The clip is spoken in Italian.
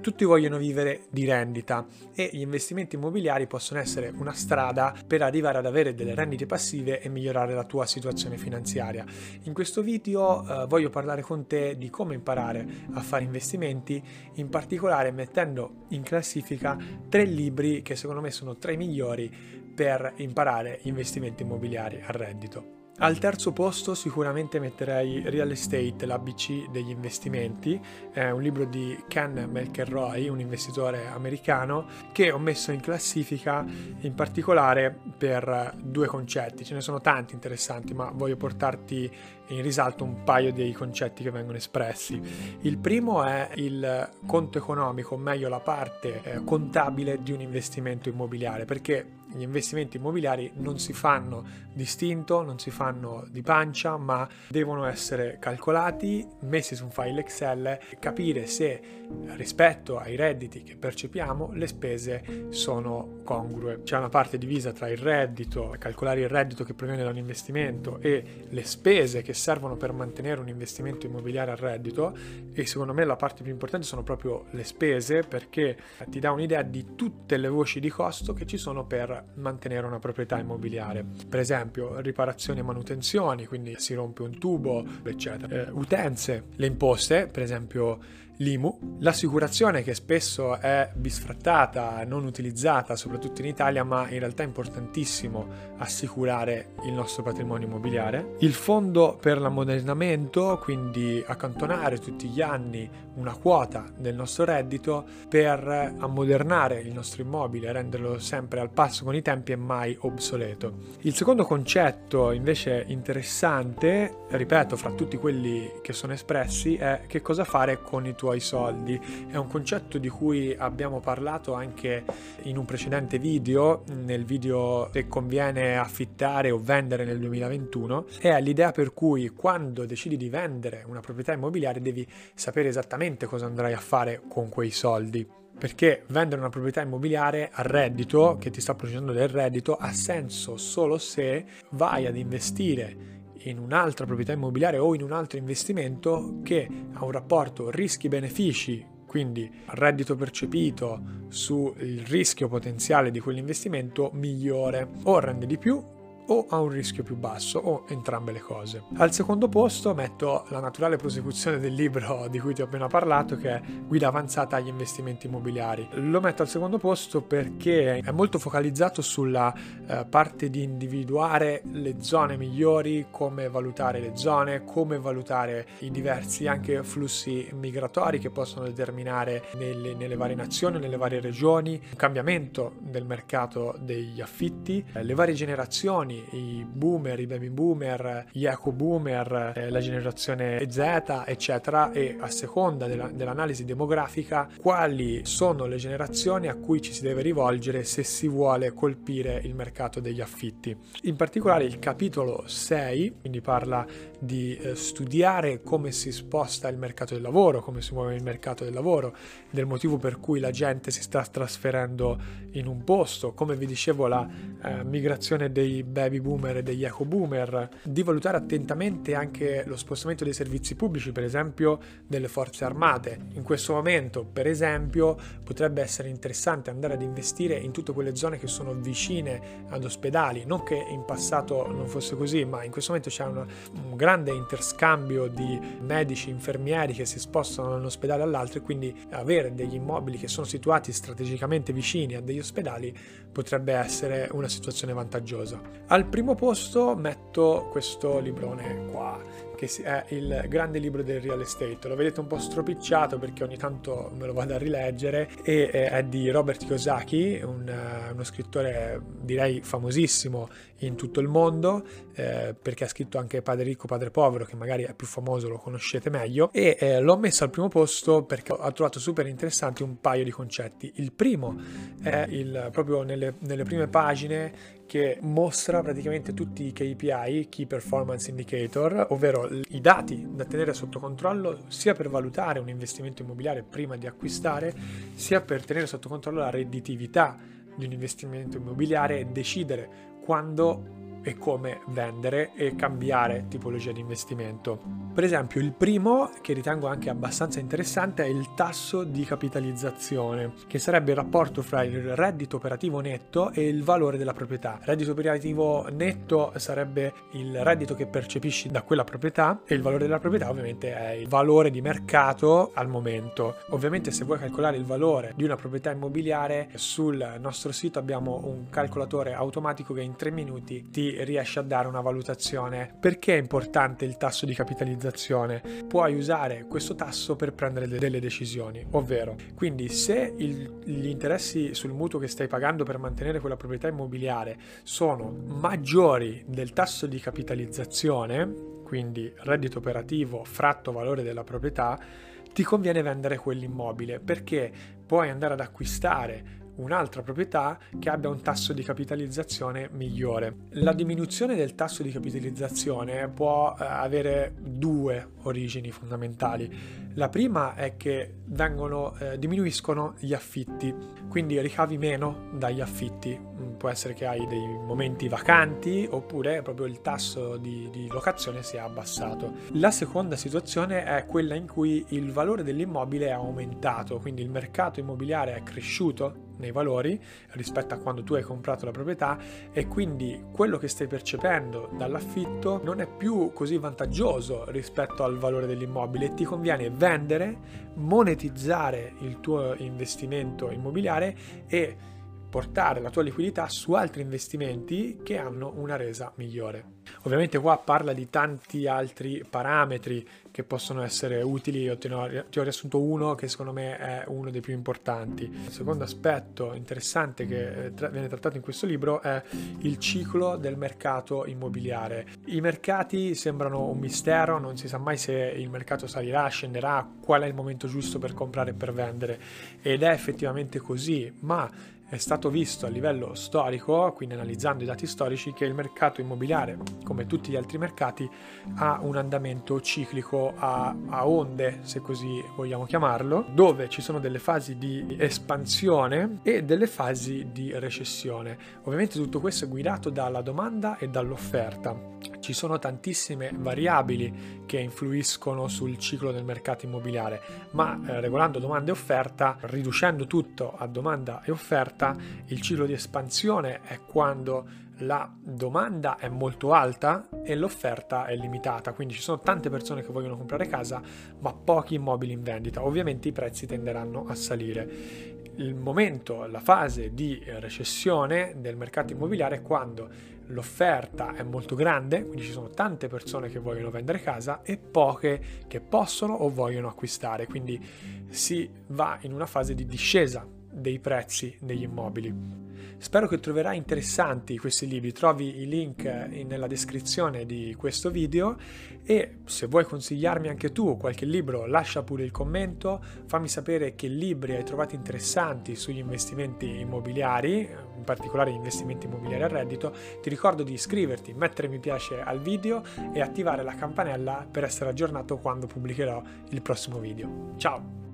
Tutti vogliono vivere di rendita e gli investimenti immobiliari possono essere una strada per arrivare ad avere delle rendite passive e migliorare la tua situazione finanziaria. In questo video eh, voglio parlare con te di come imparare a fare investimenti, in particolare mettendo in classifica tre libri che secondo me sono tra i migliori per imparare investimenti immobiliari a reddito. Al terzo posto sicuramente metterei Real Estate, l'ABC degli investimenti, è un libro di Ken McElroy, un investitore americano, che ho messo in classifica in particolare per due concetti. Ce ne sono tanti interessanti, ma voglio portarti in risalto un paio dei concetti che vengono espressi. Il primo è il conto economico, o meglio la parte eh, contabile di un investimento immobiliare, perché gli investimenti immobiliari non si fanno distinto, non si fanno di pancia, ma devono essere calcolati, messi su un file Excel e capire se rispetto ai redditi che percepiamo le spese sono congrue. C'è una parte divisa tra il reddito, calcolare il reddito che proviene da un investimento e le spese che servono per mantenere un investimento immobiliare a reddito e secondo me la parte più importante sono proprio le spese perché ti dà un'idea di tutte le voci di costo che ci sono per mantenere una proprietà immobiliare. Per esempio, riparazioni e manutenzioni, quindi si rompe un tubo, eccetera. Eh, utenze, le imposte, per esempio l'IMU, l'assicurazione che spesso è bisfrattata, non utilizzata, soprattutto in Italia, ma in realtà è importantissimo assicurare il nostro patrimonio immobiliare, il fondo per l'ammodernamento, quindi accantonare tutti gli anni una quota del nostro reddito per ammodernare il nostro immobile, renderlo sempre al passo con i tempi e mai obsoleto. Il secondo concetto invece interessante, ripeto, fra tutti quelli che sono espressi, è che cosa fare con i tuoi tuoi soldi. È un concetto di cui abbiamo parlato anche in un precedente video, nel video se conviene affittare o vendere nel 2021, è l'idea per cui quando decidi di vendere una proprietà immobiliare devi sapere esattamente cosa andrai a fare con quei soldi perché vendere una proprietà immobiliare a reddito, che ti sta producendo del reddito, ha senso solo se vai ad investire in un'altra proprietà immobiliare o in un altro investimento che ha un rapporto rischi-benefici, quindi reddito percepito sul rischio potenziale di quell'investimento migliore o rende di più o a un rischio più basso o entrambe le cose. Al secondo posto metto la naturale prosecuzione del libro di cui ti ho appena parlato che è Guida avanzata agli investimenti immobiliari. Lo metto al secondo posto perché è molto focalizzato sulla eh, parte di individuare le zone migliori, come valutare le zone, come valutare i diversi anche flussi migratori che possono determinare nelle, nelle varie nazioni, nelle varie regioni, un cambiamento del mercato degli affitti, eh, le varie generazioni i boomer, i baby boomer, gli eco boomer, eh, la generazione Z, eccetera, e a seconda della, dell'analisi demografica quali sono le generazioni a cui ci si deve rivolgere se si vuole colpire il mercato degli affitti. In particolare il capitolo 6, quindi parla di eh, studiare come si sposta il mercato del lavoro, come si muove il mercato del lavoro, del motivo per cui la gente si sta trasferendo in un posto, come vi dicevo la eh, migrazione dei baby baby boomer e degli eco boomer, di valutare attentamente anche lo spostamento dei servizi pubblici, per esempio delle forze armate. In questo momento, per esempio, potrebbe essere interessante andare ad investire in tutte quelle zone che sono vicine ad ospedali, non che in passato non fosse così, ma in questo momento c'è una, un grande interscambio di medici, infermieri che si spostano da un ospedale all'altro e quindi avere degli immobili che sono situati strategicamente vicini a degli ospedali potrebbe essere una situazione vantaggiosa. Al primo posto metto questo librone qua, che è il grande libro del real estate. Lo vedete un po' stropicciato perché ogni tanto me lo vado a rileggere e è di Robert Kiyosaki, un, eh, uno scrittore direi famosissimo in tutto il mondo eh, perché ha scritto anche Padre ricco, Padre povero che magari è più famoso, lo conoscete meglio e eh, l'ho messo al primo posto perché ho trovato super interessanti un paio di concetti. Il primo è il, proprio nelle, nelle prime pagine che mostra praticamente tutti i KPI, Key Performance Indicator, ovvero i dati da tenere sotto controllo sia per valutare un investimento immobiliare prima di acquistare, sia per tenere sotto controllo la redditività di un investimento immobiliare e decidere quando e come vendere e cambiare tipologia di investimento. Per esempio, il primo, che ritengo anche abbastanza interessante, è il tasso di capitalizzazione, che sarebbe il rapporto fra il reddito operativo netto e il valore della proprietà. Il reddito operativo netto sarebbe il reddito che percepisci da quella proprietà e il valore della proprietà ovviamente è il valore di mercato al momento. Ovviamente se vuoi calcolare il valore di una proprietà immobiliare, sul nostro sito abbiamo un calcolatore automatico che in tre minuti ti riesce a dare una valutazione. Perché è importante il tasso di capitalizzazione, puoi usare questo tasso per prendere delle decisioni, ovvero quindi se il, gli interessi sul mutuo che stai pagando per mantenere quella proprietà immobiliare sono maggiori del tasso di capitalizzazione, quindi reddito operativo fratto valore della proprietà, ti conviene vendere quell'immobile. Perché? Puoi andare ad acquistare un'altra proprietà che abbia un tasso di capitalizzazione migliore. La diminuzione del tasso di capitalizzazione può eh, avere due origini fondamentali. La prima è che vengono, eh, diminuiscono gli affitti, quindi ricavi meno dagli affitti. Mm, può essere che hai dei momenti vacanti oppure proprio il tasso di, di locazione si è abbassato. La seconda situazione è quella in cui il valore dell'immobile è aumentato, quindi il mercato immobiliare è cresciuto nei valori rispetto a quando tu hai comprato la proprietà e quindi quello che stai percependo dall'affitto non è più così vantaggioso rispetto al valore dell'immobile e ti conviene vendere, monetizzare il tuo investimento immobiliare e portare la tua liquidità su altri investimenti che hanno una resa migliore. Ovviamente qua parla di tanti altri parametri che possono essere utili, io ti ho, riassunto uno che secondo me è uno dei più importanti. Il secondo aspetto interessante che eh, viene trattato in questo libro è il ciclo del mercato immobiliare. I mercati sembrano un mistero, non si sa mai se il mercato salirà, scenderà, qual è il momento giusto per comprare e per vendere ed è effettivamente così, ma è stato visto a livello storico, quindi analizzando i dati storici, che il mercato immobiliare, come tutti gli altri mercati, ha un andamento ciclico a, a, onde, se così vogliamo chiamarlo, dove ci sono delle fasi di espansione e delle fasi di recessione. Ovviamente tutto questo è guidato dalla domanda e dall'offerta. Ci sono tantissime variabili che influiscono sul ciclo del mercato immobiliare, ma eh, regolando domanda e offerta, riducendo tutto a domanda e offerta, il ciclo di espansione è quando la domanda è molto alta e l'offerta è limitata, quindi ci sono tante persone che vogliono comprare casa, ma pochi immobili in vendita. Ovviamente i prezzi tenderanno a salire. Il momento, la fase di recessione del mercato immobiliare è quando l'offerta è molto grande, quindi ci sono tante persone che vogliono vendere casa e poche che possono o vogliono acquistare, quindi si va in una fase di discesa dei prezzi degli immobili. Spero che troverai interessanti questi libri, trovi i link nella descrizione di questo video e se vuoi consigliarmi anche tu qualche libro lascia pure il commento, fammi sapere che libri hai trovato interessanti sugli investimenti immobiliari, in particolare gli investimenti immobiliari a reddito, ti ricordo di iscriverti, mettere mi piace al video e attivare la campanella per essere aggiornato quando pubblicherò il prossimo video. Ciao!